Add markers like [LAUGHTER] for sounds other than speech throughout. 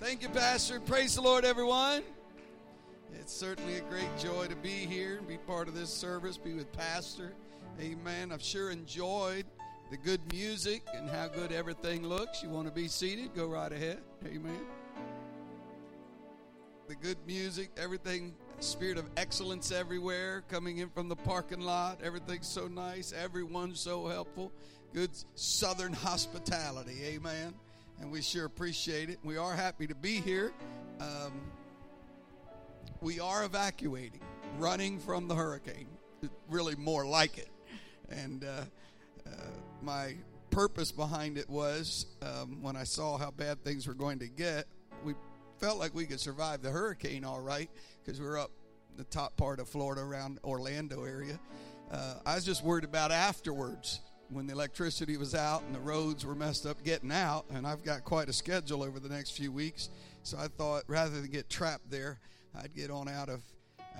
Thank you, Pastor. Praise the Lord, everyone. It's certainly a great joy to be here and be part of this service, be with Pastor. Amen. I've sure enjoyed the good music and how good everything looks. You want to be seated? Go right ahead. Amen. The good music, everything, spirit of excellence everywhere, coming in from the parking lot. Everything's so nice. Everyone's so helpful. Good southern hospitality. Amen and we sure appreciate it. We are happy to be here. Um, we are evacuating, running from the hurricane. Really, more like it. And uh, uh, my purpose behind it was um, when I saw how bad things were going to get, we felt like we could survive the hurricane all right because we were up the top part of Florida around Orlando area. Uh, I was just worried about afterwards when the electricity was out and the roads were messed up getting out. And I've got quite a schedule over the next few weeks. So I thought rather than get trapped there, I'd get on out of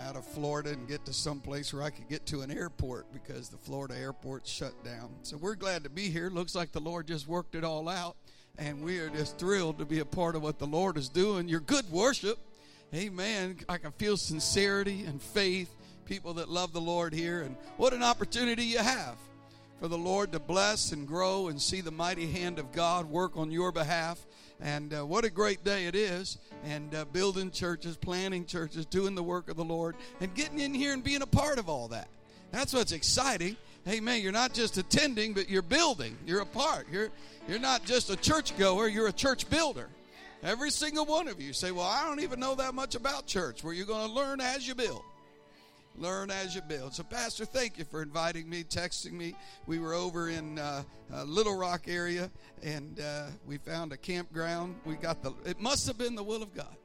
out of Florida and get to some place where I could get to an airport because the Florida airport shut down. So we're glad to be here. Looks like the Lord just worked it all out. And we are just thrilled to be a part of what the Lord is doing. Your good worship. Amen. I can feel sincerity and faith. People that love the Lord here. And what an opportunity you have for the Lord to bless and grow and see the mighty hand of God work on your behalf. And uh, what a great day it is. And uh, building churches, planning churches, doing the work of the Lord, and getting in here and being a part of all that. That's what's exciting. Amen. You're not just attending, but you're building. You're a part. You're, you're not just a church goer, you're a church builder. Every single one of you say, Well, I don't even know that much about church. Well, you're going to learn as you build learn as you build. So, Pastor, thank you for inviting me, texting me. We were over in uh, uh, Little Rock area, and uh, we found a campground. We got the. It must have been the will of God,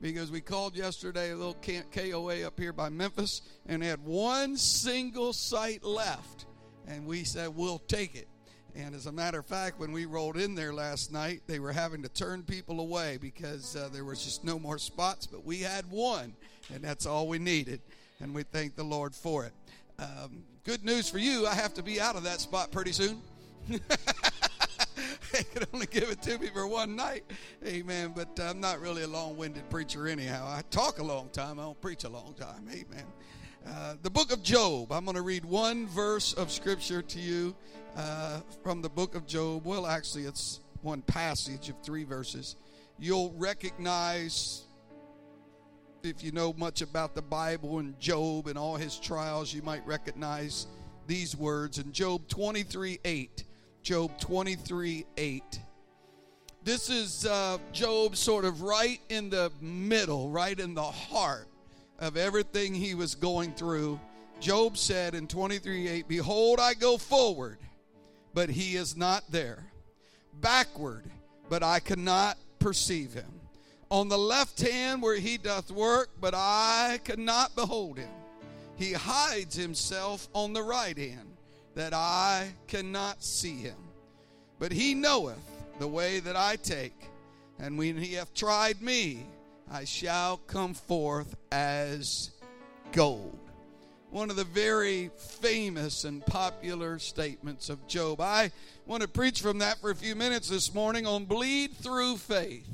because we called yesterday a little camp KOA up here by Memphis, and had one single site left, and we said we'll take it. And as a matter of fact, when we rolled in there last night, they were having to turn people away because uh, there was just no more spots. But we had one, and that's all we needed and we thank the Lord for it. Um, good news for you, I have to be out of that spot pretty soon. [LAUGHS] they could only give it to me for one night. Amen. But I'm not really a long winded preacher, anyhow. I talk a long time, I don't preach a long time. Amen. Uh, the book of Job. I'm going to read one verse of scripture to you uh, from the book of Job. Well, actually, it's one passage of three verses. You'll recognize if you know much about the Bible and Job and all his trials, you might recognize these words in Job 23 8. Job 23 8. This is uh, Job sort of right in the middle, right in the heart of everything he was going through. Job said in 23 8, Behold, I go forward, but he is not there. Backward, but I cannot perceive him on the left hand where he doth work, but I cannot behold him. He hides himself on the right hand, that I cannot see him. But he knoweth the way that I take, and when he hath tried me, I shall come forth as gold. One of the very famous and popular statements of Job. I want to preach from that for a few minutes this morning on bleed through faith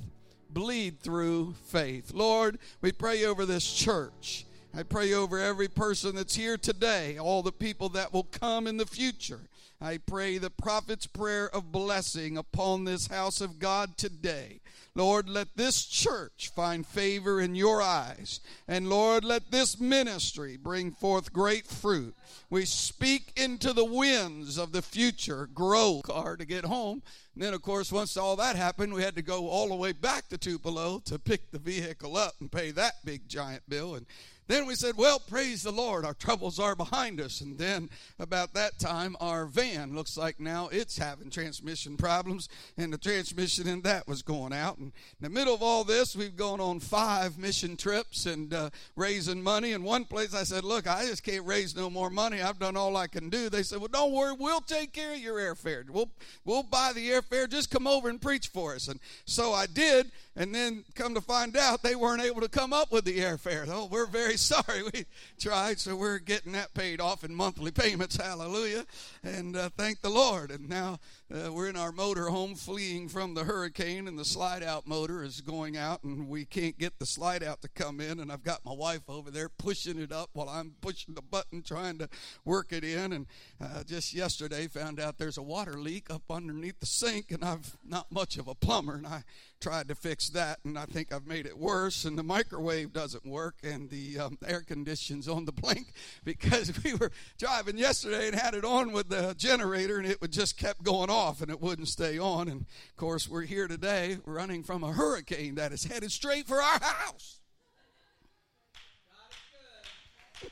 bleed through faith. Lord, we pray over this church. I pray over every person that's here today, all the people that will come in the future. I pray the prophet's prayer of blessing upon this house of God today. Lord, let this church find favor in your eyes. And Lord, let this ministry bring forth great fruit. We speak into the winds of the future, grow car to get home. And then, of course, once all that happened, we had to go all the way back to Tupelo to pick the vehicle up and pay that big giant bill. And then we said, Well, praise the Lord, our troubles are behind us. And then about that time, our van looks like now it's having transmission problems, and the transmission in that was going out. And in the middle of all this, we've gone on five mission trips and uh, raising money. In one place, I said, Look, I just can't raise no more money. I've done all I can do. They said, Well, don't worry, we'll take care of your airfare. We'll, we'll buy the airfare. Just come over and preach for us. And so I did. and then come to find out they weren't able to come up with the airfare. Oh, we're very [LAUGHS] sorry. We tried, so we're getting that paid off in monthly payments. Hallelujah. And uh, thank the Lord. And now uh, we're in our motor home fleeing from the hurricane, and the slide out motor is going out, and we can't get the slide out to come in. And I've got my wife over there pushing it up while I'm pushing the button trying to work it in. And uh, just yesterday found out there's a water leak up underneath the sink, and I've not much of a plumber, and I tried to fix that, and I think I've made it worse. And the microwave doesn't work, and the um, air conditioning's on the blink [LAUGHS] because [LAUGHS] we were driving yesterday and had it on with the generator, and it would just kept going off, and it wouldn't stay on. And of course, we're here today running from a hurricane that is headed straight for our house.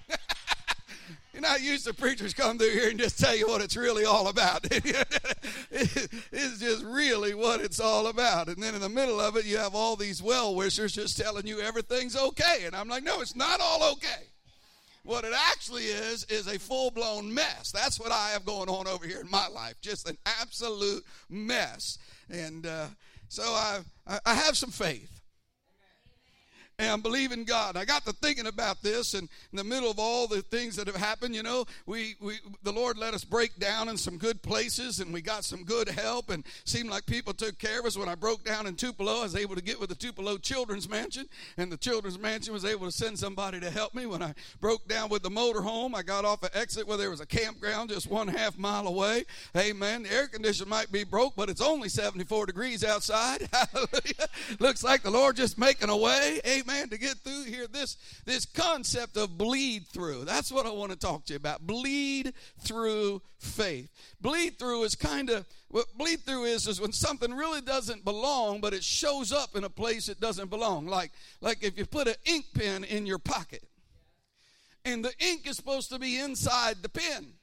[LAUGHS] You're not used to preachers come through here and just tell you what it's really all about. [LAUGHS] it's just really what it's all about. And then in the middle of it, you have all these well wishers just telling you everything's okay. And I'm like, no, it's not all okay. What it actually is, is a full blown mess. That's what I have going on over here in my life. Just an absolute mess. And uh, so I, I have some faith and I'm believing God. I got to thinking about this, and in the middle of all the things that have happened, you know, we, we the Lord let us break down in some good places, and we got some good help, and seemed like people took care of us. When I broke down in Tupelo, I was able to get with the Tupelo Children's Mansion, and the Children's Mansion was able to send somebody to help me. When I broke down with the motorhome, I got off an exit where there was a campground just one half mile away. Amen. The air conditioner might be broke, but it's only 74 degrees outside. [LAUGHS] Hallelujah. Looks like the Lord just making a way. Amen man, to get through here, this, this concept of bleed through. That's what I want to talk to you about. Bleed through faith. Bleed through is kind of what bleed through is is when something really doesn't belong, but it shows up in a place it doesn't belong. Like like if you put an ink pen in your pocket, and the ink is supposed to be inside the pen.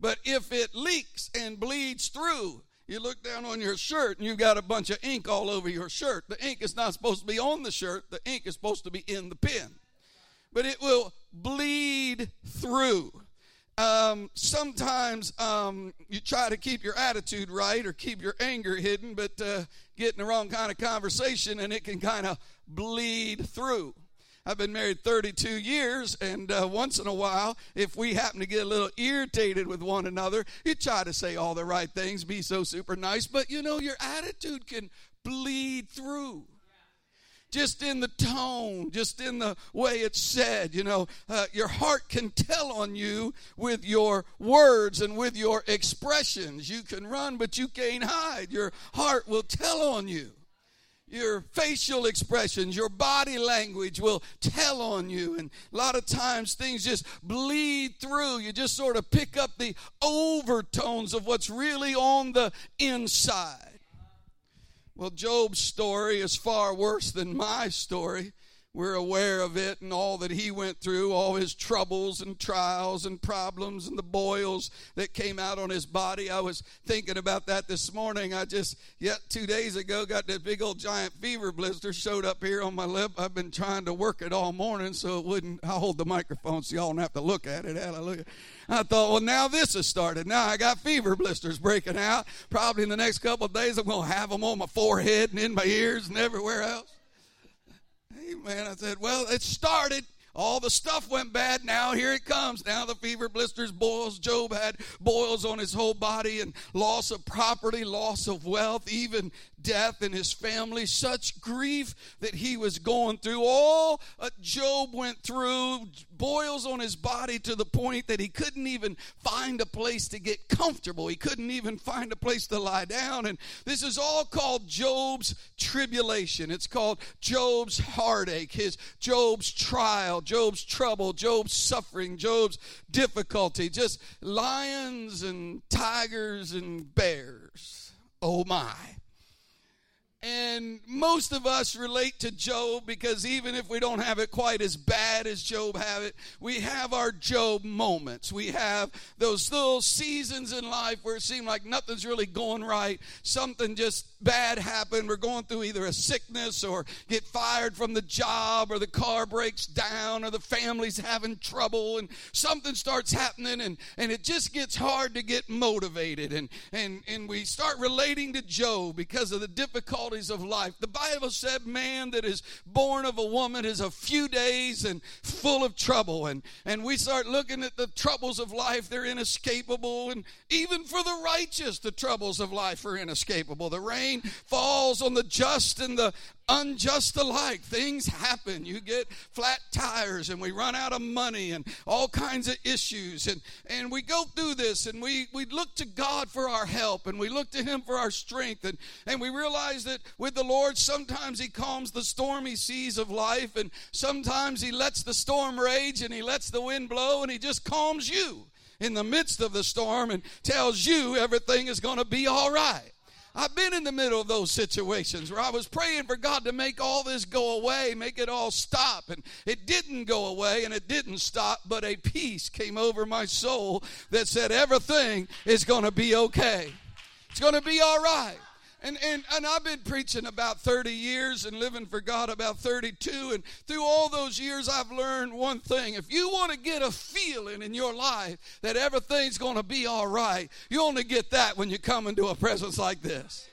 But if it leaks and bleeds through, you look down on your shirt and you've got a bunch of ink all over your shirt. The ink is not supposed to be on the shirt, the ink is supposed to be in the pen. But it will bleed through. Um, sometimes um, you try to keep your attitude right or keep your anger hidden, but uh, get in the wrong kind of conversation and it can kind of bleed through. I've been married 32 years, and uh, once in a while, if we happen to get a little irritated with one another, you try to say all the right things, be so super nice, but you know, your attitude can bleed through just in the tone, just in the way it's said. You know, uh, your heart can tell on you with your words and with your expressions. You can run, but you can't hide. Your heart will tell on you your facial expressions, your body language will tell on you. And a lot of times things just bleed through. You just sort of pick up the overtones of what's really on the inside. Well, Job's story is far worse than my story we're aware of it and all that he went through, all his troubles and trials and problems and the boils that came out on his body. I was thinking about that this morning. I just, yet two days ago, got that big old giant fever blister showed up here on my lip. I've been trying to work it all morning so it wouldn't, i hold the microphone so y'all don't have to look at it. Hallelujah. I thought, well, now this has started. Now I got fever blisters breaking out. Probably in the next couple of days, I'm going to have them on my forehead and in my ears and everywhere else. Amen. I said, well, it started. All the stuff went bad. Now here it comes. Now the fever, blisters, boils. Job had boils on his whole body and loss of property, loss of wealth, even death in his family, such grief that he was going through. All uh, Job went through, boils on his body to the point that he couldn't even find a place to get comfortable. He couldn't even find a place to lie down. And this is all called Job's tribulation. It's called Job's heartache, his Job's trial, Job's trouble, Job's suffering, Job's difficulty. Just lions and tigers and bears. Oh my. And most of us relate to Job because even if we don't have it quite as bad as Job have it, we have our Job moments. We have those little seasons in life where it seems like nothing's really going right. Something just bad happened. We're going through either a sickness or get fired from the job or the car breaks down or the family's having trouble and something starts happening and, and it just gets hard to get motivated. And, and, and we start relating to Job because of the of life. The Bible said, man that is born of a woman is a few days and full of trouble. And, and we start looking at the troubles of life, they're inescapable. And even for the righteous, the troubles of life are inescapable. The rain falls on the just and the unjust alike. Things happen. You get flat tires and we run out of money and all kinds of issues. And, and we go through this and we, we look to God for our help and we look to Him for our strength. And, and we realize that with the Lord, sometimes He calms the stormy seas of life and sometimes He lets the storm rage and He lets the wind blow and He just calms you in the midst of the storm and tells you everything is going to be all right. I've been in the middle of those situations where I was praying for God to make all this go away, make it all stop. And it didn't go away and it didn't stop, but a peace came over my soul that said everything is going to be okay. It's going to be all right. And, and, and I've been preaching about 30 years and living for God about 32. And through all those years, I've learned one thing. If you want to get a feeling in your life that everything's going to be all right, you only get that when you come into a presence like this.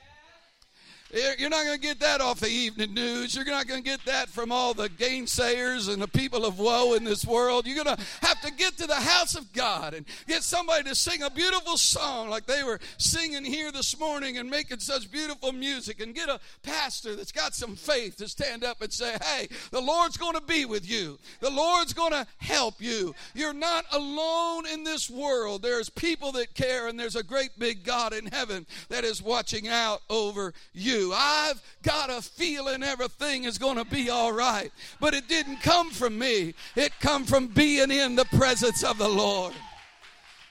You're not going to get that off the evening news. You're not going to get that from all the gainsayers and the people of woe in this world. You're going to have to get to the house of God and get somebody to sing a beautiful song like they were singing here this morning and making such beautiful music and get a pastor that's got some faith to stand up and say, Hey, the Lord's going to be with you. The Lord's going to help you. You're not alone in this world. There's people that care and there's a great big God in heaven that is watching out over you. I've got a feeling everything is going to be all right. But it didn't come from me. It come from being in the presence of the Lord.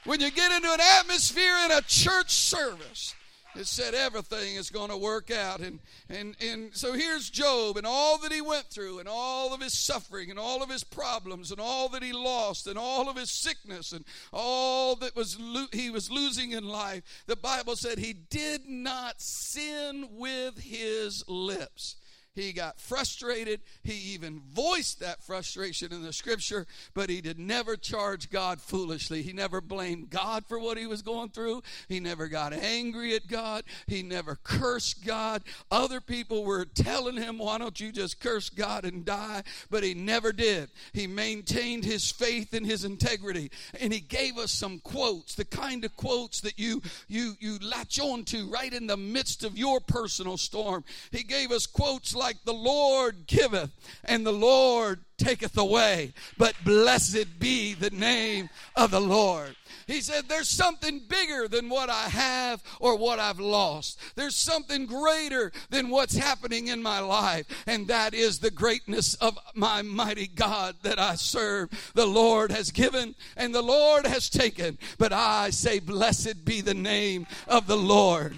When you get into an atmosphere in a church service, it said everything is going to work out. And, and, and so here's Job and all that he went through, and all of his suffering, and all of his problems, and all that he lost, and all of his sickness, and all that was lo- he was losing in life. The Bible said he did not sin with his lips. He got frustrated. He even voiced that frustration in the scripture, but he did never charge God foolishly. He never blamed God for what he was going through. He never got angry at God. He never cursed God. Other people were telling him, Why don't you just curse God and die? But he never did. He maintained his faith and his integrity. And he gave us some quotes, the kind of quotes that you you you latch on to right in the midst of your personal storm. He gave us quotes like the Lord giveth and the Lord taketh away. But blessed be the name of the Lord. He said, There's something bigger than what I have or what I've lost. There's something greater than what's happening in my life, and that is the greatness of my mighty God that I serve. The Lord has given and the Lord has taken, but I say, Blessed be the name of the Lord.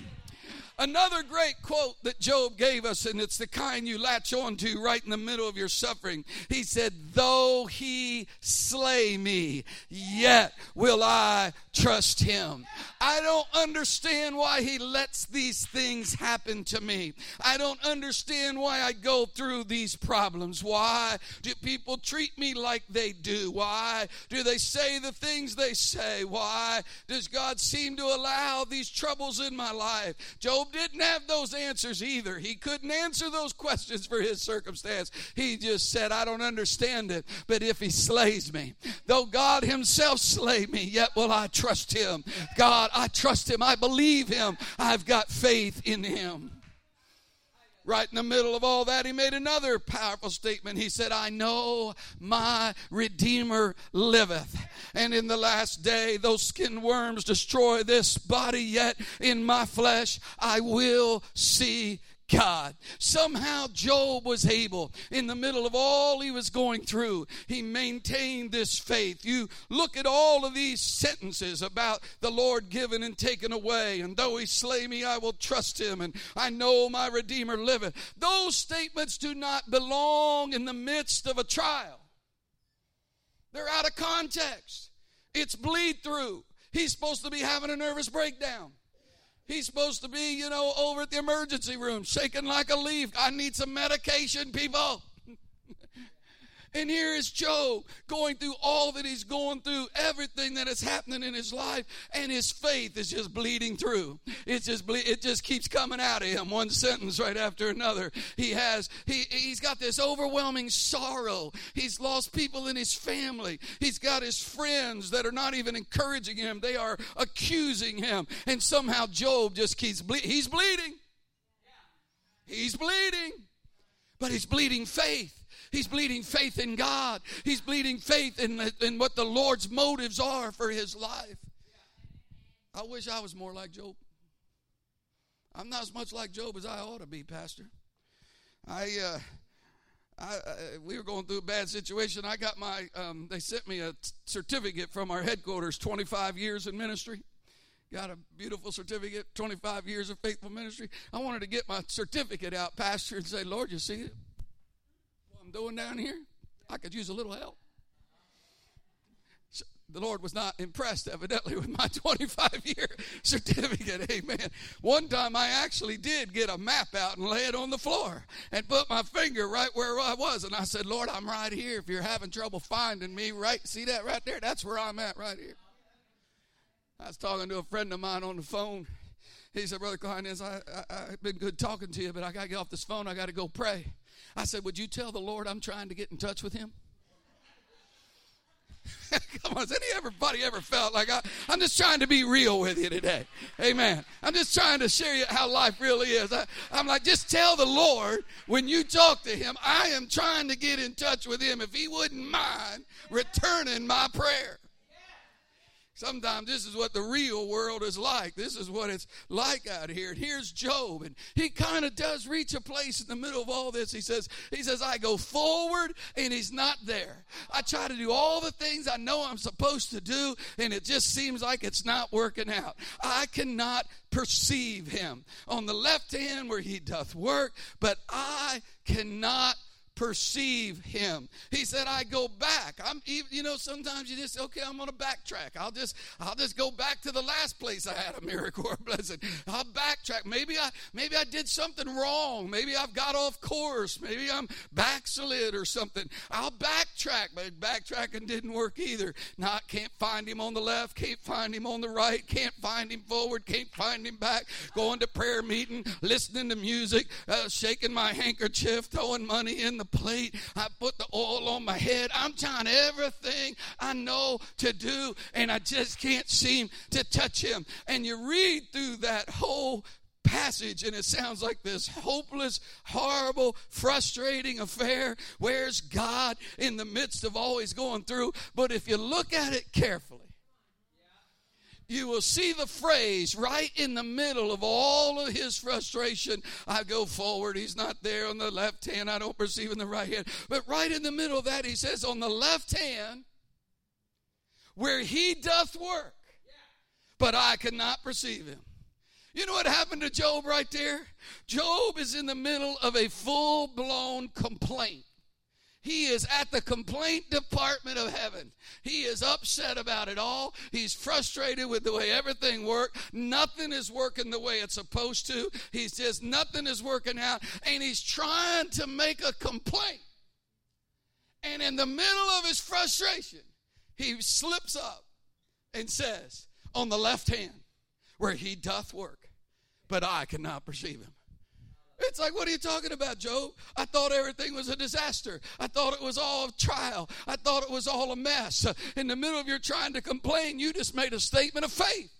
Another great quote that Job gave us, and it's the kind you latch on to right in the middle of your suffering. He said, Though he slay me, yet will I trust him. I don't understand why he lets these things happen to me. I don't understand why I go through these problems. Why do people treat me like they do? Why do they say the things they say? Why does God seem to allow these troubles in my life? Job didn't have those answers either. He couldn't answer those questions for his circumstance. He just said, I don't understand it, but if he slays me, though God himself slay me, yet will I trust him. God, I trust him. I believe him. I've got faith in him. Right in the middle of all that, he made another powerful statement. He said, I know my Redeemer liveth. And in the last day, those skin worms destroy this body, yet in my flesh I will see God. Somehow Job was able, in the middle of all he was going through, he maintained this faith. You look at all of these sentences about the Lord given and taken away, and though he slay me, I will trust him, and I know my Redeemer liveth. Those statements do not belong in the midst of a trial, they're out of context. It's bleed through. He's supposed to be having a nervous breakdown. He's supposed to be, you know, over at the emergency room, shaking like a leaf. I need some medication, people. [LAUGHS] And here is Job going through all that he's going through, everything that is happening in his life, and his faith is just bleeding through. It just ble- it just keeps coming out of him, one sentence right after another. He has he he's got this overwhelming sorrow. He's lost people in his family. He's got his friends that are not even encouraging him. They are accusing him, and somehow Job just keeps ble- he's bleeding. He's bleeding, but he's bleeding faith. He's bleeding faith in God. He's bleeding faith in, in what the Lord's motives are for his life. I wish I was more like Job. I'm not as much like Job as I ought to be, Pastor. I, uh, I, uh, we were going through a bad situation. I got my, um, they sent me a certificate from our headquarters, 25 years in ministry. Got a beautiful certificate, 25 years of faithful ministry. I wanted to get my certificate out, Pastor, and say, Lord, you see it? Doing down here? I could use a little help. The Lord was not impressed, evidently, with my [LAUGHS] 25 year certificate. Amen. One time I actually did get a map out and lay it on the floor and put my finger right where I was. And I said, Lord, I'm right here. If you're having trouble finding me, right, see that right there? That's where I'm at right here. I was talking to a friend of mine on the phone. He said, Brother Klein, I, I, I've been good talking to you, but I got to get off this phone. I got to go pray. I said, Would you tell the Lord I'm trying to get in touch with him? [LAUGHS] Come on, has any everybody ever felt like I, I'm just trying to be real with you today? Amen. I'm just trying to share you how life really is. I, I'm like, just tell the Lord when you talk to him, I am trying to get in touch with him if he wouldn't mind returning my prayer. Sometimes this is what the real world is like. This is what it's like out here. And here's Job, and he kind of does reach a place in the middle of all this. He says, he says, I go forward and he's not there. I try to do all the things I know I'm supposed to do, and it just seems like it's not working out. I cannot perceive him. On the left hand where he doth work, but I cannot perceive him. He said, I go back. I'm even, you know, sometimes you just, okay, I'm gonna backtrack. I'll just I'll just go back to the last place I had a miracle or a [LAUGHS] blessing. I'll backtrack. Maybe I maybe I did something wrong. Maybe I've got off course. Maybe I'm backslid or something. I'll backtrack, but backtracking didn't work either. Not can't find him on the left, can't find him on the right, can't find him forward, can't find him back. Going to prayer meeting, listening to music, uh, shaking my handkerchief, throwing money in the the plate. I put the oil on my head. I'm trying everything I know to do, and I just can't seem to touch him. And you read through that whole passage and it sounds like this hopeless, horrible, frustrating affair. Where's God in the midst of always going through? But if you look at it carefully, you will see the phrase right in the middle of all of his frustration. I go forward, he's not there on the left hand, I don't perceive in the right hand. But right in the middle of that, he says, On the left hand, where he doth work, but I cannot perceive him. You know what happened to Job right there? Job is in the middle of a full blown complaint. He is at the complaint department of heaven. He is upset about it all. He's frustrated with the way everything worked. Nothing is working the way it's supposed to. He says nothing is working out, and he's trying to make a complaint. And in the middle of his frustration, he slips up and says, On the left hand, where he doth work, but I cannot perceive him. It's like, what are you talking about, Job? I thought everything was a disaster. I thought it was all a trial. I thought it was all a mess. In the middle of your trying to complain, you just made a statement of faith.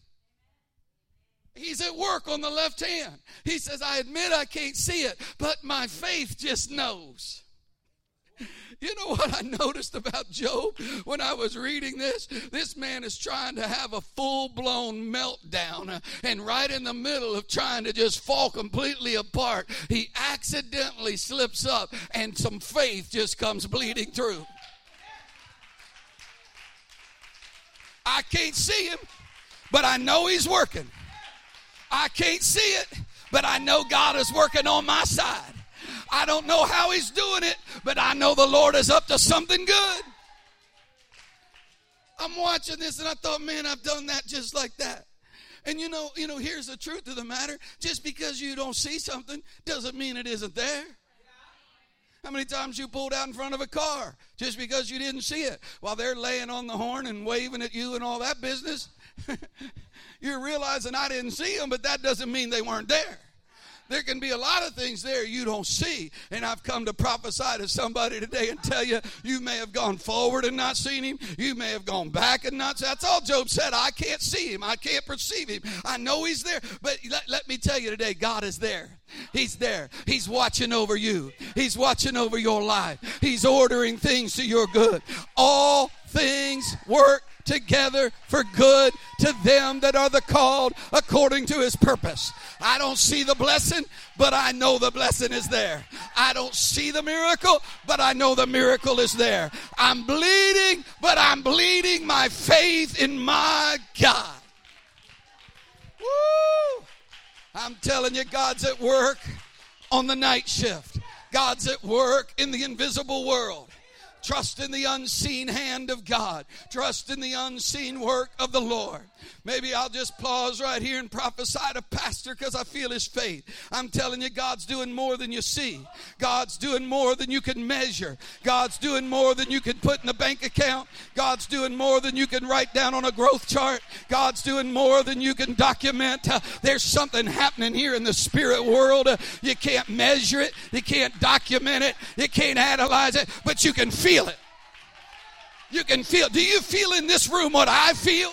He's at work on the left hand. He says, I admit I can't see it, but my faith just knows. You know what I noticed about Job when I was reading this? This man is trying to have a full blown meltdown, uh, and right in the middle of trying to just fall completely apart, he accidentally slips up, and some faith just comes bleeding through. I can't see him, but I know he's working. I can't see it, but I know God is working on my side. I don't know how he's doing it, but I know the Lord is up to something good. I'm watching this and I thought, man, I've done that just like that. And you know, you know, here's the truth of the matter. Just because you don't see something doesn't mean it isn't there. How many times you pulled out in front of a car just because you didn't see it while they're laying on the horn and waving at you and all that business? [LAUGHS] You're realizing I didn't see them, but that doesn't mean they weren't there. There can be a lot of things there you don't see. And I've come to prophesy to somebody today and tell you, you may have gone forward and not seen him. You may have gone back and not. That's all Job said. I can't see him. I can't perceive him. I know he's there. But let, let me tell you today, God is there. He's there. He's watching over you. He's watching over your life. He's ordering things to your good. All things work together for good to them that are the called according to his purpose. I don't see the blessing, but I know the blessing is there. I don't see the miracle, but I know the miracle is there. I'm bleeding, but I'm bleeding my faith in my God. Woo! I'm telling you, God's at work on the night shift. God's at work in the invisible world. Trust in the unseen hand of God. Trust in the unseen work of the Lord. Maybe I'll just pause right here and prophesy to Pastor because I feel his faith. I'm telling you, God's doing more than you see. God's doing more than you can measure. God's doing more than you can put in a bank account. God's doing more than you can write down on a growth chart. God's doing more than you can document. Uh, there's something happening here in the spirit world. Uh, you can't measure it, you can't document it, you can't analyze it, but you can feel it. You can feel. Do you feel in this room what I feel?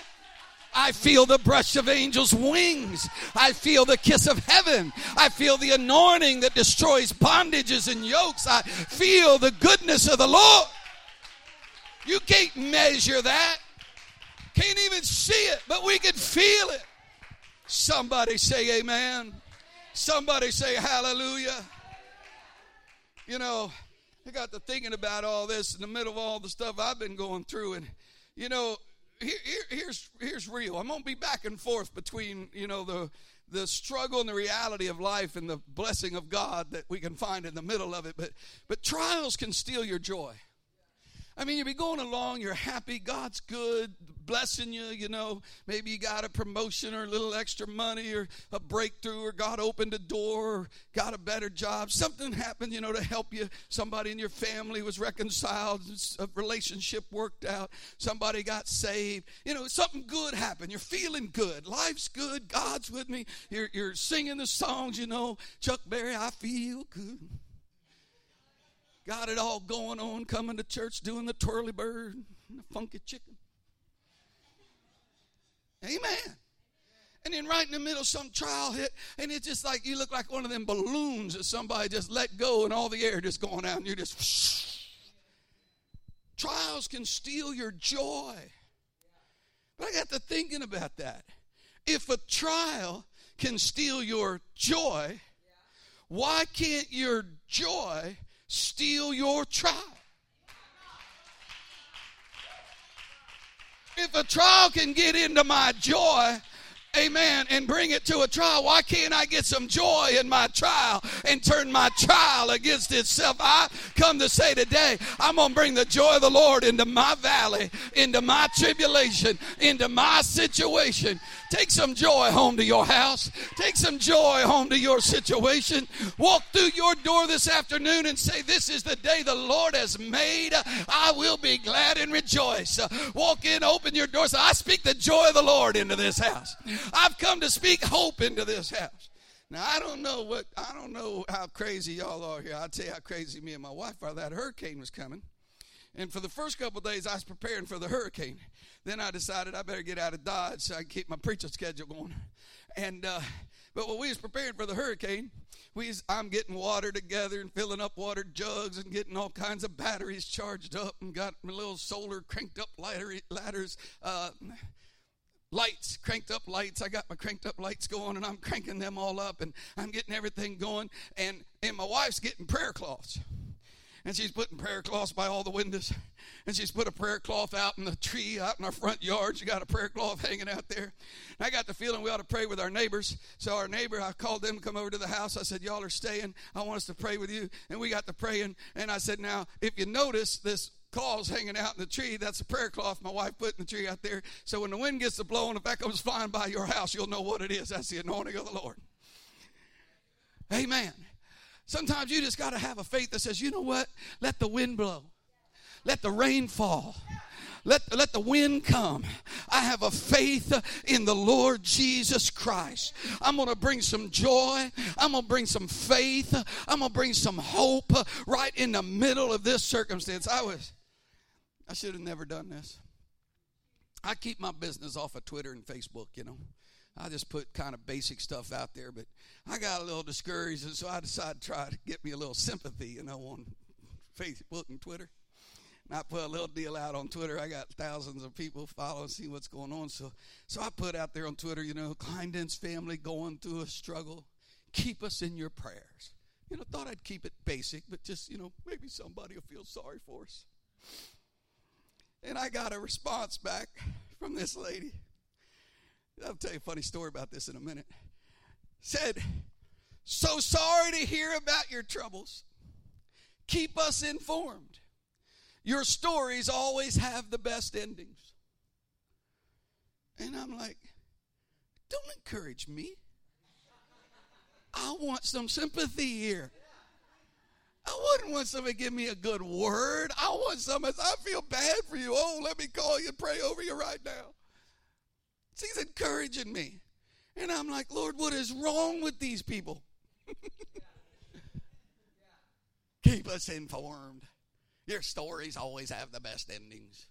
I feel the brush of angels' wings. I feel the kiss of heaven. I feel the anointing that destroys bondages and yokes. I feel the goodness of the Lord. You can't measure that. Can't even see it, but we can feel it. Somebody say amen. Somebody say hallelujah. You know, I got to thinking about all this in the middle of all the stuff I've been going through, and you know, here, here, here's here's real. I'm gonna be back and forth between you know the the struggle and the reality of life and the blessing of God that we can find in the middle of it. But but trials can steal your joy. I mean, you be going along, you're happy, God's good, blessing you, you know. Maybe you got a promotion or a little extra money or a breakthrough or God opened a door or got a better job. Something happened, you know, to help you. Somebody in your family was reconciled, a relationship worked out, somebody got saved. You know, something good happened. You're feeling good. Life's good. God's with me. You're, you're singing the songs, you know, Chuck Berry, I feel good. Got it all going on, coming to church, doing the twirly bird, and the funky chicken. Amen. And then right in the middle, some trial hit, and it's just like you look like one of them balloons that somebody just let go, and all the air just going out, and you're just. Whoosh. Trials can steal your joy. But I got to thinking about that. If a trial can steal your joy, why can't your joy steal your trial. If a trial can get into my joy, amen, and bring it to a trial. Why can't I get some joy in my trial and turn my trial against itself? I come to say today, I'm going to bring the joy of the Lord into my valley, into my tribulation, into my situation. Take some joy home to your house. Take some joy home to your situation. Walk through your door this afternoon and say, This is the day the Lord has made. I will be glad and rejoice. Walk in, open your door. Say, I speak the joy of the Lord into this house. I've come to speak hope into this house. Now I don't know what I don't know how crazy y'all are here. I'll tell you how crazy me and my wife are. That hurricane was coming. And for the first couple days I was preparing for the hurricane. Then I decided I better get out of Dodge so I can keep my preaching schedule going. And uh, but when we was preparing for the hurricane, we was, I'm getting water together and filling up water jugs and getting all kinds of batteries charged up and got my little solar cranked up ladder, ladders. Uh, lights, cranked up lights. I got my cranked up lights going and I'm cranking them all up and I'm getting everything going. And, and my wife's getting prayer cloths and she's putting prayer cloths by all the windows. And she's put a prayer cloth out in the tree out in our front yard. She got a prayer cloth hanging out there. And I got the feeling we ought to pray with our neighbors. So our neighbor, I called them to come over to the house. I said, Y'all are staying. I want us to pray with you. And we got to praying. And I said, Now, if you notice this claws hanging out in the tree. That's a prayer cloth my wife put in the tree out there. So when the wind gets to blowing, if that comes flying by your house, you'll know what it is. That's the anointing of the Lord. Amen. Sometimes you just got to have a faith that says, you know what? Let the wind blow. Let the rain fall. Let, let the wind come. I have a faith in the Lord Jesus Christ. I'm going to bring some joy. I'm going to bring some faith. I'm going to bring some hope right in the middle of this circumstance. I was, I should have never done this. I keep my business off of Twitter and Facebook, you know. I just put kind of basic stuff out there, but I got a little discouraged, and so I decided to try to get me a little sympathy, you know, on Facebook and Twitter. And I put a little deal out on Twitter. I got thousands of people following, see what's going on. So, so I put out there on Twitter, you know, Kleindienst family going through a struggle. Keep us in your prayers. You know, thought I'd keep it basic, but just, you know, maybe somebody will feel sorry for us. And I got a response back from this lady. I'll tell you a funny story about this in a minute. Said, So sorry to hear about your troubles. Keep us informed. Your stories always have the best endings. And I'm like, don't encourage me. I want some sympathy here. I wouldn't want somebody to give me a good word. I want somebody, I feel bad for you. Oh, let me call you and pray over you right now. She's encouraging me. And I'm like, Lord, what is wrong with these people? [LAUGHS] Keep us informed. Your stories always have the best endings.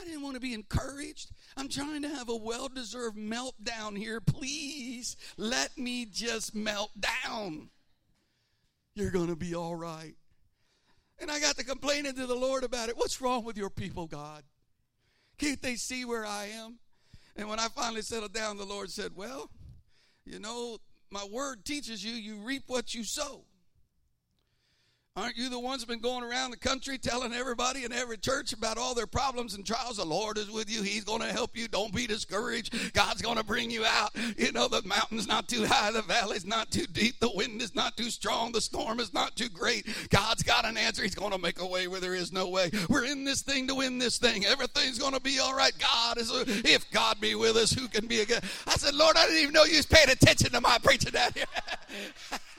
I didn't want to be encouraged. I'm trying to have a well deserved meltdown here. Please let me just melt down. You're going to be all right. And I got to complaining to the Lord about it. What's wrong with your people, God? Can't they see where I am? And when I finally settled down, the Lord said, Well, you know, my word teaches you, you reap what you sow. Aren't you the ones that been going around the country telling everybody in every church about all their problems and trials? The Lord is with you. He's going to help you. Don't be discouraged. God's going to bring you out. You know, the mountain's not too high, the valley's not too deep, the wind is not too strong, the storm is not too great. God's got an answer. He's going to make a way where there is no way. We're in this thing to win this thing. Everything's going to be all right. God is, a, if God be with us, who can be against? I said, Lord, I didn't even know you was paying attention to my preaching down here. [LAUGHS]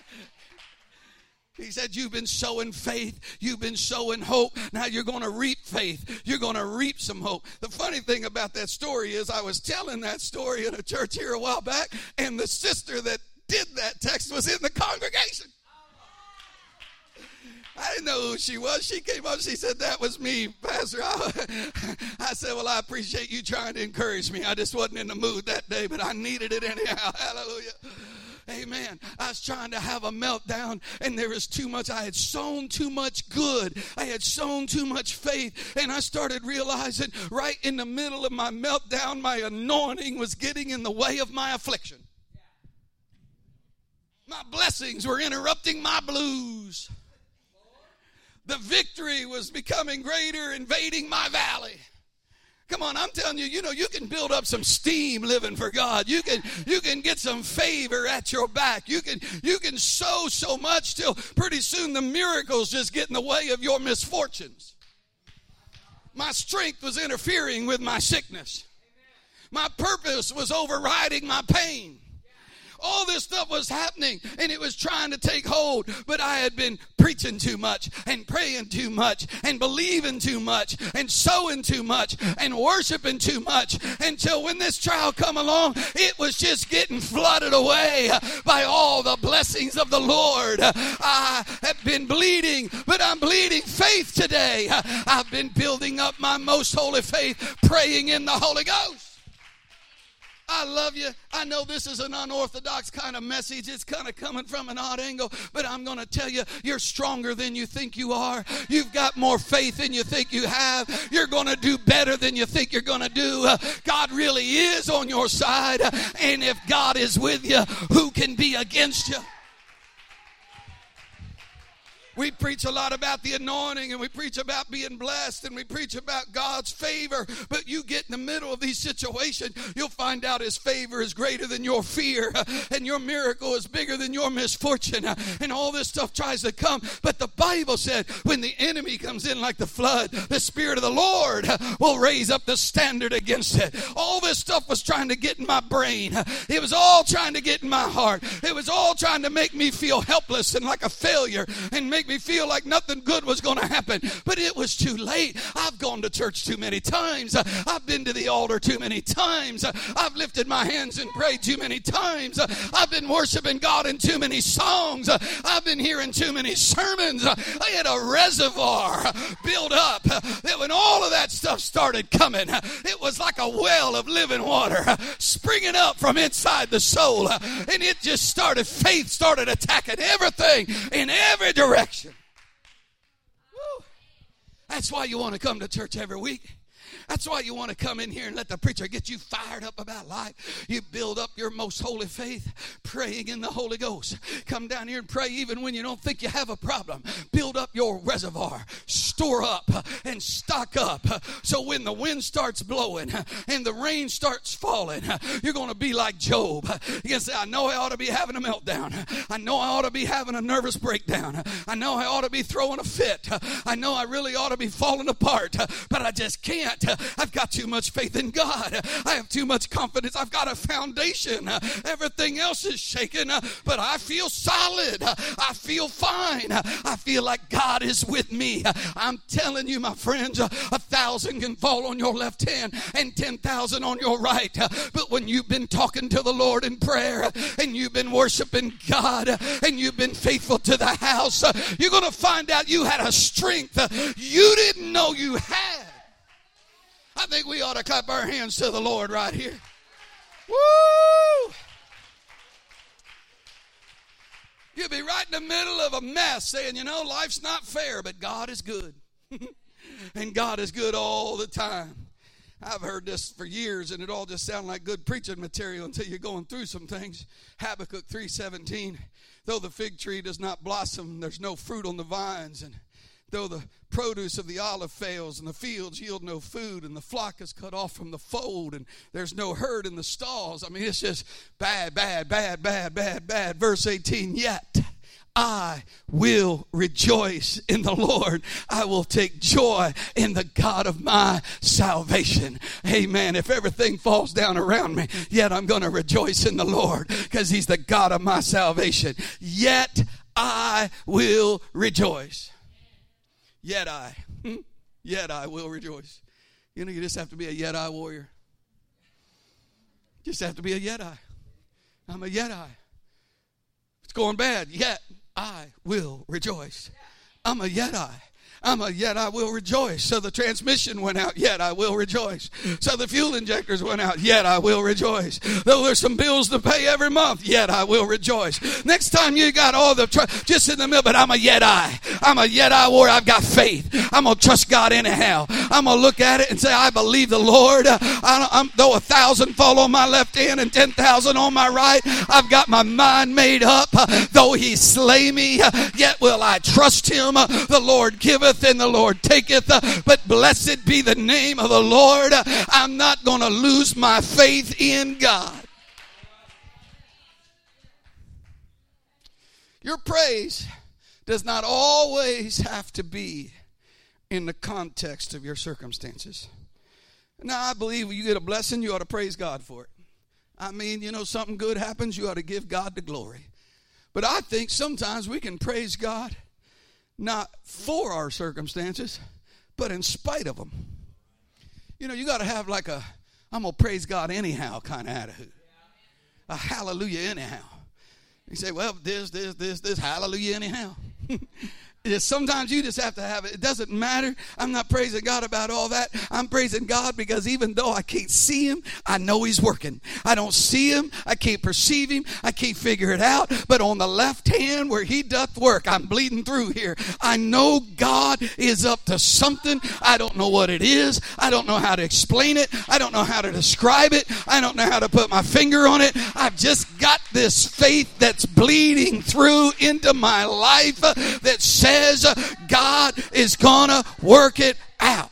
He said, You've been sowing faith. You've been sowing hope. Now you're going to reap faith. You're going to reap some hope. The funny thing about that story is, I was telling that story in a church here a while back, and the sister that did that text was in the congregation. I didn't know who she was. She came up. She said, That was me, Pastor. I [LAUGHS] said, Well, I appreciate you trying to encourage me. I just wasn't in the mood that day, but I needed it anyhow. [LAUGHS] Hallelujah. Amen. I was trying to have a meltdown, and there was too much. I had sown too much good. I had sown too much faith. And I started realizing right in the middle of my meltdown, my anointing was getting in the way of my affliction. My blessings were interrupting my blues. The victory was becoming greater, invading my valley. Come on, I'm telling you, you know, you can build up some steam living for God. You can you can get some favor at your back. You can you can sow so much till pretty soon the miracles just get in the way of your misfortunes. My strength was interfering with my sickness. My purpose was overriding my pain all this stuff was happening and it was trying to take hold. But I had been preaching too much and praying too much and believing too much and sowing too much and worshiping too much until when this trial come along, it was just getting flooded away by all the blessings of the Lord. I have been bleeding, but I'm bleeding faith today. I've been building up my most holy faith, praying in the Holy Ghost. I love you. I know this is an unorthodox kind of message. It's kind of coming from an odd angle, but I'm going to tell you, you're stronger than you think you are. You've got more faith than you think you have. You're going to do better than you think you're going to do. Uh, God really is on your side. And if God is with you, who can be against you? We preach a lot about the anointing and we preach about being blessed and we preach about God's favor. But you get in the middle of these situations, you'll find out His favor is greater than your fear [LAUGHS] and your miracle is bigger than your misfortune. [LAUGHS] And all this stuff tries to come. But the Bible said when the enemy comes in like the flood, the Spirit of the Lord [LAUGHS] will raise up the standard against it. All this stuff was trying to get in my brain, it was all trying to get in my heart, it was all trying to make me feel helpless and like a failure and make make me feel like nothing good was going to happen. But it was too late. I've gone to church too many times. I've been to the altar too many times. I've lifted my hands and prayed too many times. I've been worshiping God in too many songs. I've been hearing too many sermons. I had a reservoir built up that when all of that stuff started coming, it was like a well of living water springing up from inside the soul. And it just started, faith started attacking everything in every direction. That's why you want to come to church every week. That's why you want to come in here and let the preacher get you fired up about life. You build up your most holy faith, praying in the Holy Ghost. Come down here and pray even when you don't think you have a problem. Build up your reservoir, store up, and stock up. So when the wind starts blowing and the rain starts falling, you're going to be like Job. You can say, I know I ought to be having a meltdown. I know I ought to be having a nervous breakdown. I know I ought to be throwing a fit. I know I really ought to be falling apart, but I just can't. I've got too much faith in God. I have too much confidence. I've got a foundation. Everything else is shaken, but I feel solid. I feel fine. I feel like God is with me. I'm telling you, my friends, a thousand can fall on your left hand and 10,000 on your right. But when you've been talking to the Lord in prayer and you've been worshiping God and you've been faithful to the house, you're going to find out you had a strength you didn't know you had. I think we ought to clap our hands to the Lord right here. Woo! You'll be right in the middle of a mess saying, you know, life's not fair, but God is good. [LAUGHS] and God is good all the time. I've heard this for years, and it all just sounds like good preaching material until you're going through some things. Habakkuk 3:17, though the fig tree does not blossom, there's no fruit on the vines, and though the produce of the olive fails and the fields yield no food and the flock is cut off from the fold and there's no herd in the stalls. I mean, it's just bad, bad, bad, bad, bad, bad. Verse 18, yet. I will rejoice in the Lord. I will take joy in the God of my salvation. Amen. If everything falls down around me, yet I'm going to rejoice in the Lord because He's the God of my salvation. Yet I will rejoice. Yet I, [LAUGHS] yet I will rejoice. You know, you just have to be a yet I warrior. Just have to be a yet I. I'm a yet I. It's going bad, yet I will rejoice. I'm a yet I. I'm a yet I will rejoice. So the transmission went out, yet I will rejoice. So the fuel injectors went out, yet I will rejoice. Though there's some bills to pay every month, yet I will rejoice. Next time you got all the tr- just in the middle, but I'm a yet I. I'm a yet I warrior. I've got faith. I'm gonna trust God anyhow. I'm gonna look at it and say, I believe the Lord. I, though a thousand fall on my left hand and ten thousand on my right, I've got my mind made up. Though He slay me, yet will I trust Him. The Lord giveth giveth the Lord taketh. Uh, but blessed be the name of the Lord. I'm not going to lose my faith in God. Your praise does not always have to be in the context of your circumstances. Now, I believe when you get a blessing, you ought to praise God for it. I mean, you know, something good happens, you ought to give God the glory. But I think sometimes we can praise God not for our circumstances, but in spite of them. You know, you got to have like a, I'm going to praise God anyhow kind of attitude. A hallelujah anyhow. You say, well, this, this, this, this, hallelujah anyhow. [LAUGHS] Sometimes you just have to have it. It doesn't matter. I'm not praising God about all that. I'm praising God because even though I can't see Him, I know He's working. I don't see Him. I can't perceive Him. I can't figure it out. But on the left hand where He doth work, I'm bleeding through here. I know God is up to something. I don't know what it is. I don't know how to explain it. I don't know how to describe it. I don't know how to put my finger on it. I've just got this faith that's bleeding through into my life that says, says God is going to work it out.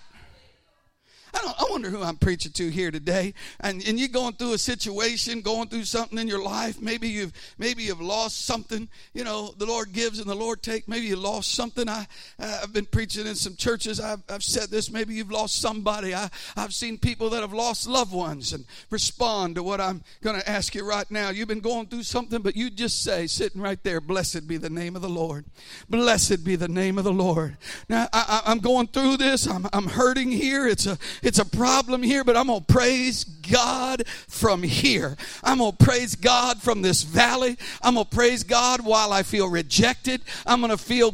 I, don't, I wonder who I'm preaching to here today. And, and you're going through a situation, going through something in your life. Maybe you've maybe you've lost something. You know, the Lord gives and the Lord takes. Maybe you lost something. I uh, I've been preaching in some churches. I've, I've said this. Maybe you've lost somebody. I I've seen people that have lost loved ones and respond to what I'm going to ask you right now. You've been going through something, but you just say, sitting right there, "Blessed be the name of the Lord. Blessed be the name of the Lord." Now I, I'm going through this. I'm I'm hurting here. It's a it's a problem here, but I'm going to praise God from here. I'm going to praise God from this valley. I'm going to praise God while I feel rejected. I'm going to feel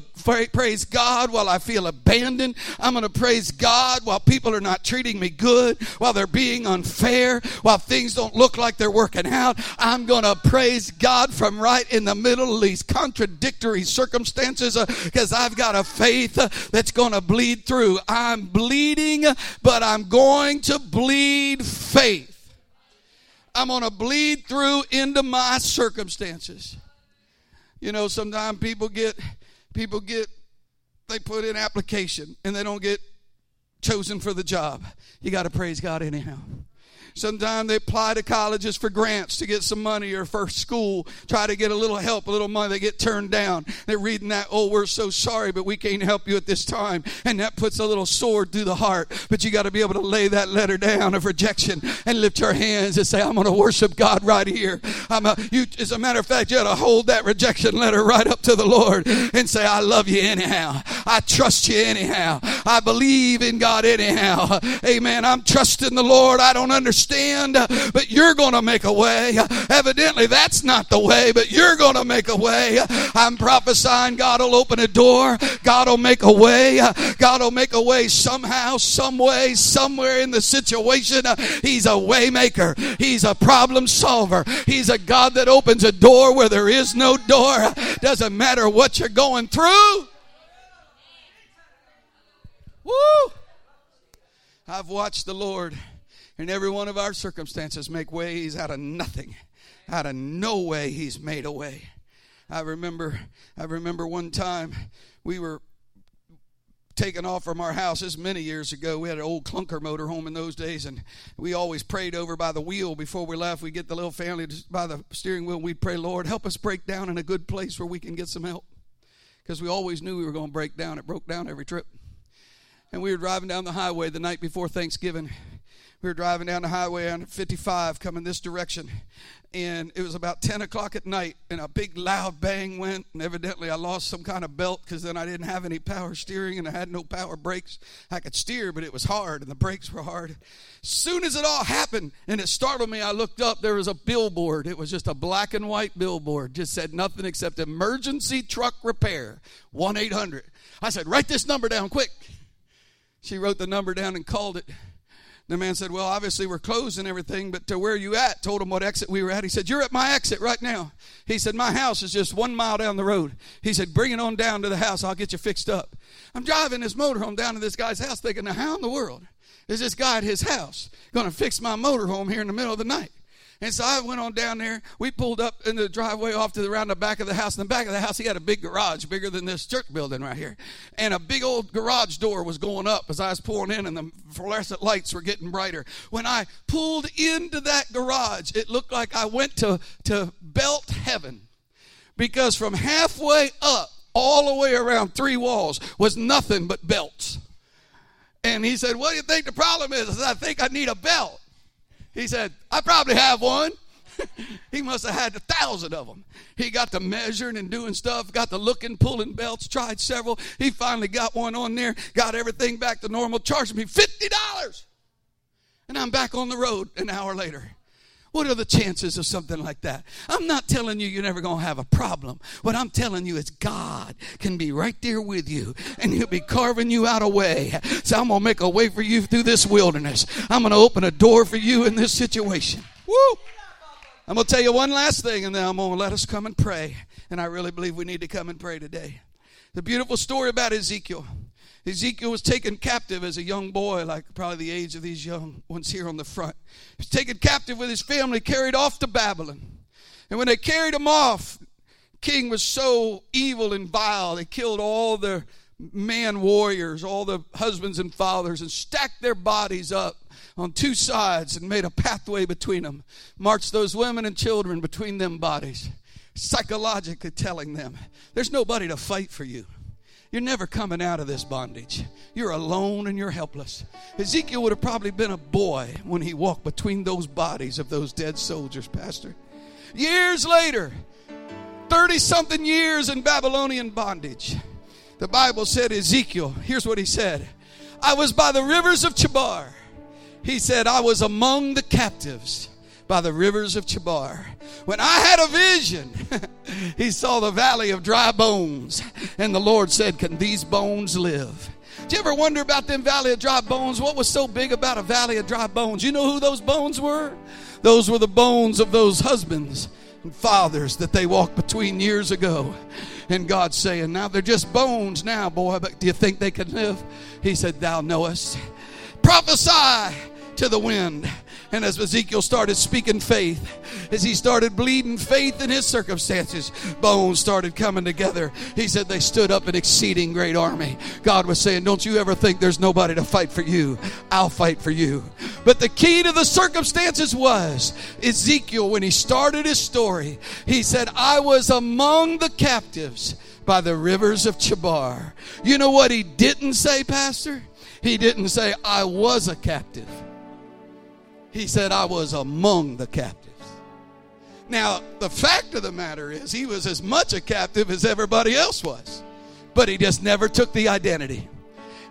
praise God while I feel abandoned. I'm going to praise God while people are not treating me good, while they're being unfair, while things don't look like they're working out. I'm going to praise God from right in the middle of these contradictory circumstances because uh, I've got a faith uh, that's going to bleed through. I'm bleeding, but I'm going to bleed faith. I'm going to bleed through into my circumstances. You know, sometimes people get people get they put in application and they don't get chosen for the job. You got to praise God anyhow. Sometimes they apply to colleges for grants to get some money or for school, try to get a little help, a little money. They get turned down. They're reading that, oh, we're so sorry, but we can't help you at this time. And that puts a little sword through the heart. But you got to be able to lay that letter down of rejection and lift your hands and say, I'm going to worship God right here. I'm a, you, as a matter of fact, you got to hold that rejection letter right up to the Lord and say, I love you anyhow. I trust you anyhow. I believe in God anyhow. Amen. I'm trusting the Lord. I don't understand understand, uh, but you're going to make a way. Evidently, that's not the way, but you're going to make a way. I'm prophesying God will open a door. God will make a way. God will make a way somehow, some way, somewhere in the situation. He's a waymaker. He's a problem solver. He's a God that opens a door where there is no door. Doesn't matter what you're going through. Woo! I've watched the Lord in every one of our circumstances make ways out of nothing. Out of no way, He's made a way. I remember, I remember one time we were taken off from our house. houses many years ago. We had an old clunker motor home in those days, and we always prayed over by the wheel before we left. We get the little family by the steering wheel. We'd pray, Lord, help us break down in a good place where we can get some help, because we always knew we were going to break down. It broke down every trip. And we were driving down the highway the night before Thanksgiving, we were driving down the highway on 55 coming this direction and it was about 10 o'clock at night and a big loud bang went and evidently i lost some kind of belt because then i didn't have any power steering and i had no power brakes. I could steer but it was hard and the brakes were hard. Soon as it all happened and it startled me i looked up. There was a billboard. It was just a black and white billboard. Just said nothing except emergency truck repair 1-800 i said write this number down quick. She wrote the number down and called it the man said, Well, obviously we're closed and everything, but to where you at? Told him what exit we were at. He said, You're at my exit right now. He said, My house is just one mile down the road. He said, Bring it on down to the house. I'll get you fixed up. I'm driving this motorhome down to this guy's house thinking, Now, how in the world is this guy at his house going to fix my motorhome here in the middle of the night? And so I went on down there. We pulled up in the driveway off to the around the back of the house. In the back of the house, he had a big garage, bigger than this church building right here. And a big old garage door was going up as I was pulling in, and the fluorescent lights were getting brighter. When I pulled into that garage, it looked like I went to, to belt heaven. Because from halfway up, all the way around three walls, was nothing but belts. And he said, What do you think the problem is? I said, I think I need a belt. He said, I probably have one. [LAUGHS] he must have had a thousand of them. He got to measuring and doing stuff, got to looking, pulling belts, tried several. He finally got one on there, got everything back to normal, charged me $50. And I'm back on the road an hour later. What are the chances of something like that? I'm not telling you you're never going to have a problem. What I'm telling you is God can be right there with you and He'll be carving you out a way. So I'm going to make a way for you through this wilderness. I'm going to open a door for you in this situation. Woo! I'm going to tell you one last thing and then I'm going to let us come and pray. And I really believe we need to come and pray today. The beautiful story about Ezekiel. Ezekiel was taken captive as a young boy, like probably the age of these young ones here on the front. He was taken captive with his family, carried off to Babylon. And when they carried him off, king was so evil and vile, they killed all the man warriors, all the husbands and fathers, and stacked their bodies up on two sides and made a pathway between them. Marched those women and children between them bodies, psychologically telling them, There's nobody to fight for you. You're never coming out of this bondage. You're alone and you're helpless. Ezekiel would have probably been a boy when he walked between those bodies of those dead soldiers, Pastor. Years later, 30 something years in Babylonian bondage, the Bible said, Ezekiel, here's what he said I was by the rivers of Chebar. He said, I was among the captives by the rivers of Chebar. When I had a vision, [LAUGHS] he saw the valley of dry bones, and the Lord said, Can these bones live? Did you ever wonder about them valley of dry bones? What was so big about a valley of dry bones? You know who those bones were? Those were the bones of those husbands and fathers that they walked between years ago. And God's saying, Now they're just bones now, boy, but do you think they can live? He said, Thou knowest. Prophesy to the wind and as Ezekiel started speaking faith, as he started bleeding faith in his circumstances, bones started coming together. He said they stood up an exceeding great army. God was saying, Don't you ever think there's nobody to fight for you. I'll fight for you. But the key to the circumstances was Ezekiel, when he started his story, he said, I was among the captives by the rivers of Chebar. You know what he didn't say, Pastor? He didn't say, I was a captive. He said, I was among the captives. Now, the fact of the matter is, he was as much a captive as everybody else was, but he just never took the identity.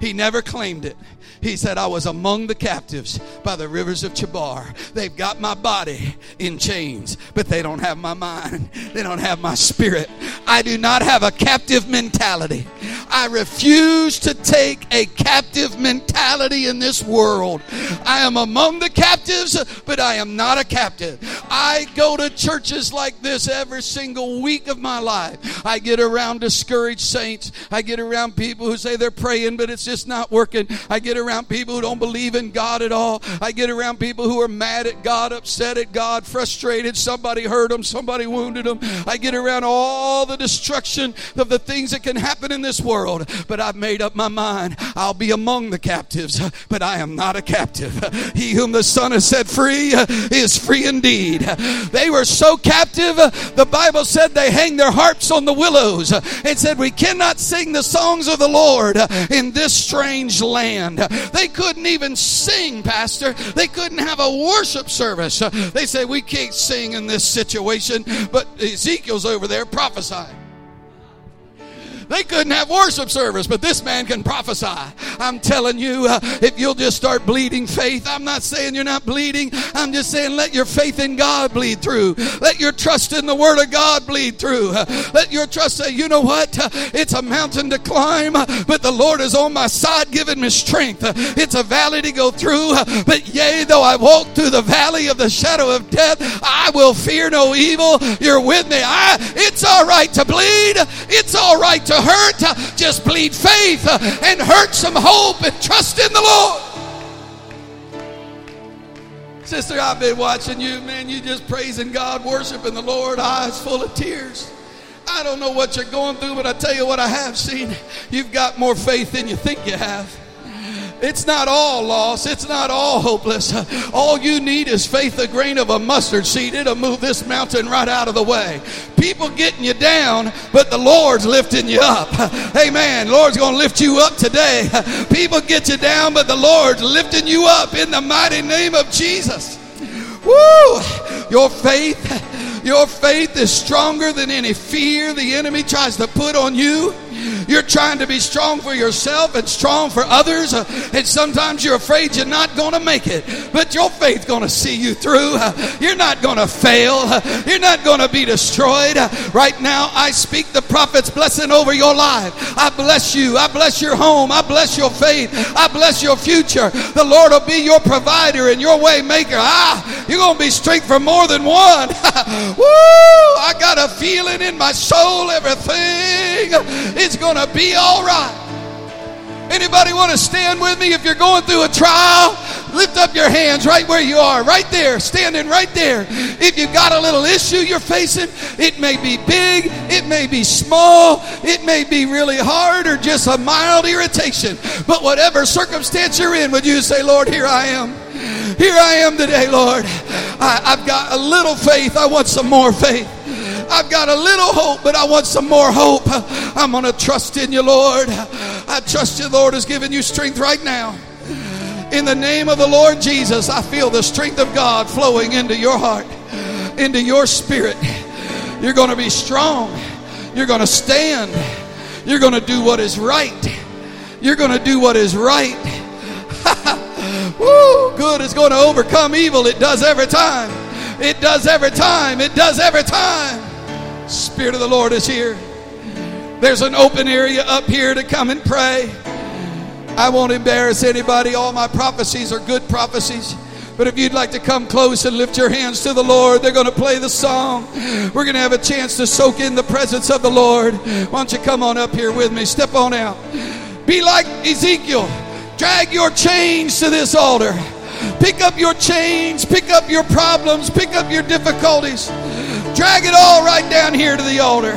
He never claimed it. He said, I was among the captives by the rivers of Chebar. They've got my body in chains, but they don't have my mind. They don't have my spirit. I do not have a captive mentality. I refuse to take a captive mentality in this world. I am among the captives, but I am not a captive. I go to churches like this every single week of my life. I get around discouraged saints. I get around people who say they're praying, but it's just not working. I get around people who don't believe in God at all. I get around people who are mad at God, upset at God, frustrated. Somebody hurt them, somebody wounded them. I get around all the destruction of the things that can happen in this world. But I've made up my mind. I'll be among the captives, but I am not a captive. He whom the Son has set free is free indeed. They were so captive, the Bible said they hang their harps on the willows. It said, We cannot sing the songs of the Lord in this strange land. They couldn't even sing, Pastor. They couldn't have a worship service. They say, We can't sing in this situation, but Ezekiel's over there prophesying. They couldn't have worship service, but this man can prophesy. I'm telling you, uh, if you'll just start bleeding faith, I'm not saying you're not bleeding. I'm just saying let your faith in God bleed through. Let your trust in the Word of God bleed through. Uh, let your trust say, you know what? Uh, it's a mountain to climb, but the Lord is on my side, giving me strength. It's a valley to go through, but yea, though I walk through the valley of the shadow of death, I will fear no evil. You're with me. I, it's all right to bleed. It's all right to hurt, uh, just bleed faith uh, and hurt some hope and trust in the Lord. Sister, I've been watching you, man. You just praising God, worshiping the Lord, eyes full of tears. I don't know what you're going through, but I tell you what I have seen. You've got more faith than you think you have. It's not all lost. It's not all hopeless. All you need is faith, a grain of a mustard seed. It'll move this mountain right out of the way. People getting you down, but the Lord's lifting you up. Amen. Lord's going to lift you up today. People get you down, but the Lord's lifting you up in the mighty name of Jesus. Woo! Your faith, your faith is stronger than any fear the enemy tries to put on you. You're trying to be strong for yourself and strong for others, uh, and sometimes you're afraid you're not going to make it. But your faith's going to see you through. Uh, you're not going to fail. Uh, you're not going to be destroyed. Right now, I speak the prophet's blessing over your life. I bless you. I bless your home. I bless your faith. I bless your future. The Lord will be your provider and your way maker. Ah, you're going to be strength for more than one. [LAUGHS] Woo! I got a feeling in my soul. Everything is going to be all right. Anybody want to stand with me if you're going through a trial? Lift up your hands right where you are, right there, standing right there. If you've got a little issue you're facing, it may be big, it may be small, it may be really hard, or just a mild irritation. But whatever circumstance you're in, would you say, Lord, here I am? Here I am today, Lord. I, have got a little faith. I want some more faith. I've got a little hope, but I want some more hope. I'm going to trust in you, Lord. I trust you, Lord, has given you strength right now. In the name of the Lord Jesus, I feel the strength of God flowing into your heart, into your spirit. You're going to be strong. You're going to stand. You're going to do what is right. You're going to do what is right. [LAUGHS] Woo! Good is going to overcome evil. It does every time. It does every time. It does every time. Spirit of the Lord is here. There's an open area up here to come and pray. I won't embarrass anybody. All my prophecies are good prophecies. But if you'd like to come close and lift your hands to the Lord, they're going to play the song. We're going to have a chance to soak in the presence of the Lord. Why don't you come on up here with me? Step on out. Be like Ezekiel. Drag your chains to this altar. Pick up your chains, pick up your problems, pick up your difficulties. Drag it all right down here to the altar.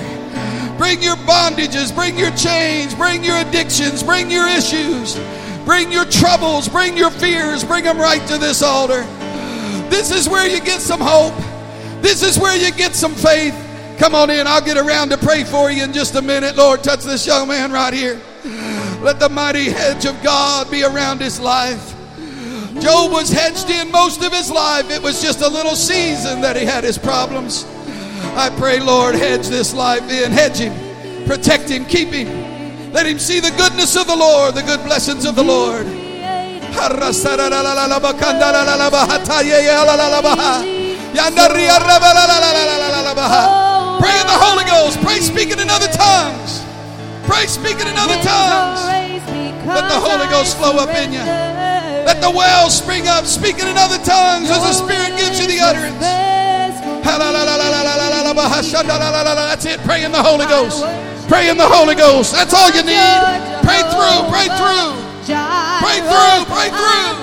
Bring your bondages, bring your chains, bring your addictions, bring your issues, bring your troubles, bring your fears, bring them right to this altar. This is where you get some hope. This is where you get some faith. Come on in. I'll get around to pray for you in just a minute. Lord, touch this young man right here. Let the mighty hedge of God be around his life. Job was hedged in most of his life. It was just a little season that he had his problems. I pray, Lord, hedge this life in. Hedge him, protect him, keep him. Let him see the goodness of the Lord, the good blessings of the Lord. Pray in the Holy Ghost. Pray speaking in other tongues. Pray speaking in other tongues. Let the Holy Ghost flow up in you. Let the wells spring up, speaking in other tongues as the Spirit gives you the utterance. That's it. Pray in the Holy Ghost. Pray in the Holy Ghost. That's all you need. Pray through, pray through. Pray through, pray through.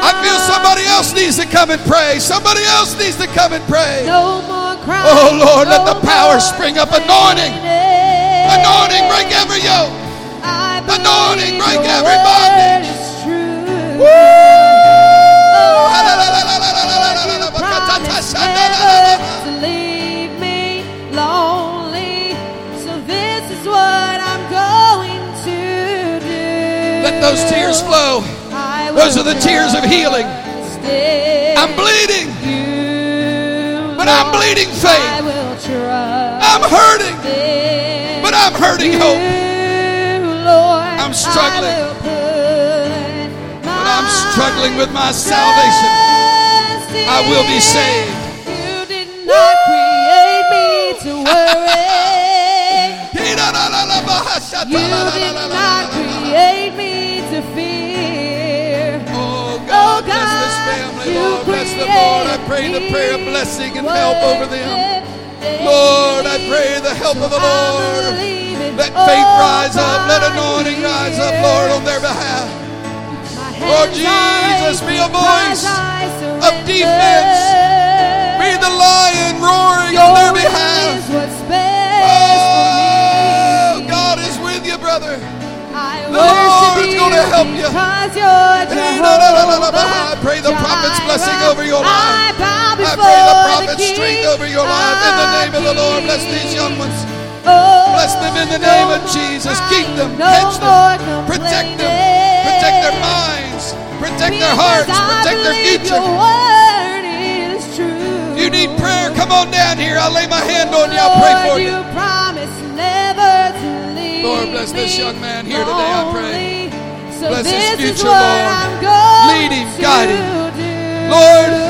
I feel somebody else needs to come and pray. Somebody else needs to come and pray. Oh Lord, let the power spring up. Anointing. Anointing, break every yoke. Anointing, break every bondage. to those tears flow. Those are the tears of healing. I'm bleeding, but I'm bleeding faith. I'm hurting, but I'm hurting hope. I'm struggling. But I'm struggling with my salvation. I will be saved. Lord. I pray the prayer of blessing and help over them. Lord, I pray the help of the Lord. Let faith rise up. Let anointing rise up, Lord, on their behalf. Lord oh, Jesus, be a voice of defense. Be the lion roaring on help you. I pray the prophet's blessing over your life. I pray the prophet's strength over your life in the name of the Lord. Bless these young ones. Bless them in the name of Jesus. Keep them, hedge them, protect them, protect their minds, protect their hearts, protect their future. If you need prayer? Come on down here. I'll lay my hand on you. I'll pray for you. Lord, bless this young man here today, I pray. Bless his future, Lord. Lead him, guide him. Lord,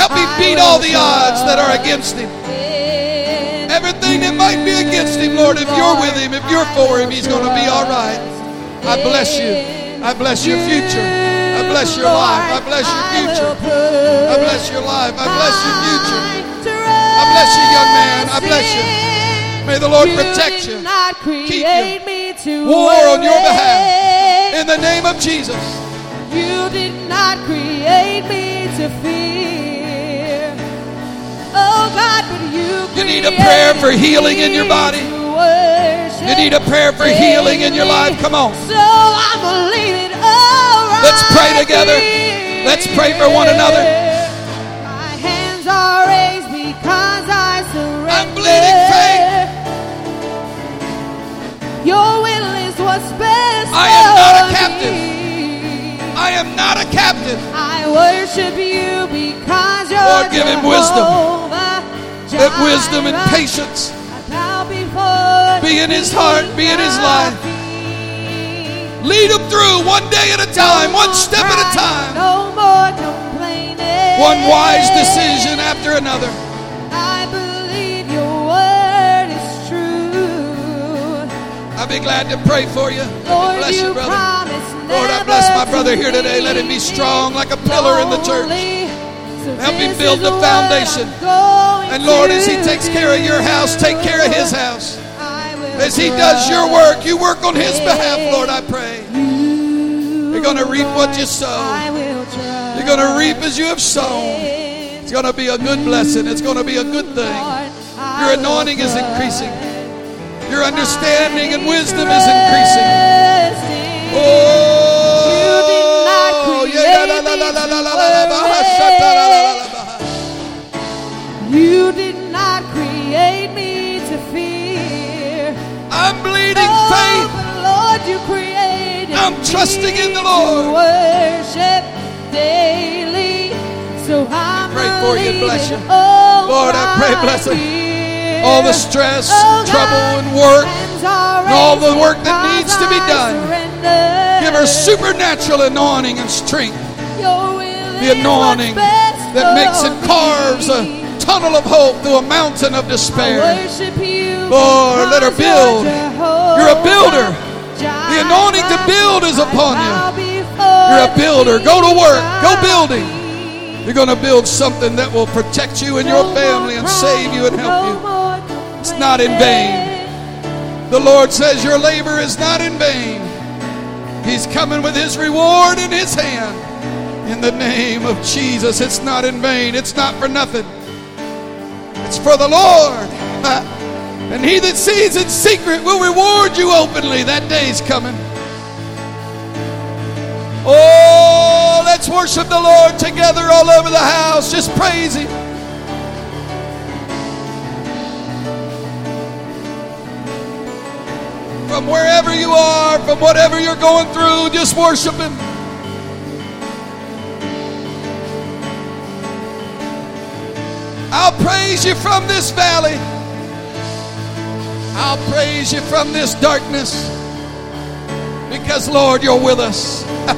Help him beat all the odds that are against him. Everything that might be against him, Lord, if you're with him, if you're for him, he's going to be all right. I bless you. I bless your future. I bless your life. I bless your future. I bless your life. I bless your future. I bless you, young man. I bless you. May the Lord protect you. Keep you. War on your behalf. In the name of Jesus. You did not create me to fear. Oh God, but you You need a prayer for healing in your body. You need a prayer for healing in your life. Come on. So gonna leave it all right Let's pray together. here. Let's pray for one another. My hands are raised because I surrender. I'm bleeding faith. Your will is what's best. I am not a captive. I am not a captive. I worship you because you're Lord, give him wisdom. Let wisdom and patience be in his heart, be in his life. lead him through one day at a time, one step at a time, No more complaining. one wise decision after another. I'll be glad to pray for you. Lord, bless you, brother. Lord, I bless my brother here today. Let him be strong like a pillar in the church. Help him build the foundation. And Lord, as he takes care of your house, take care of his house. As he does your work, you work on his behalf, Lord, I pray. You're going to reap what you sow. I will trust You're going to reap as you have sown. It's going to be a good blessing. It's going to be a good thing. Your anointing is increasing. Your understanding and wisdom is increasing. Oh, you did not create me to fear. I'm bleeding faith. Lord, you created I'm trusting in the Lord. worship daily. So I pray for you and bless you. Lord, I pray blessing. All the stress, trouble, and work, and all the work that needs to be done. Give her supernatural anointing and strength. The anointing that makes it carves a tunnel of hope through a mountain of despair. Lord, let her build. You're a builder. The anointing to build is upon you. You're a builder. Go to work. Go building. You're going to build something that will protect you and your family and save you and help you. It's not in vain. The Lord says your labor is not in vain. He's coming with his reward in his hand. In the name of Jesus, it's not in vain. It's not for nothing. It's for the Lord. [LAUGHS] And he that sees in secret will reward you openly. That day's coming. Oh, let's worship the Lord together all over the house. Just praise him. From wherever you are, from whatever you're going through, just worship him. I'll praise you from this valley. I'll praise you from this darkness. Because, Lord, you're with us. [LAUGHS]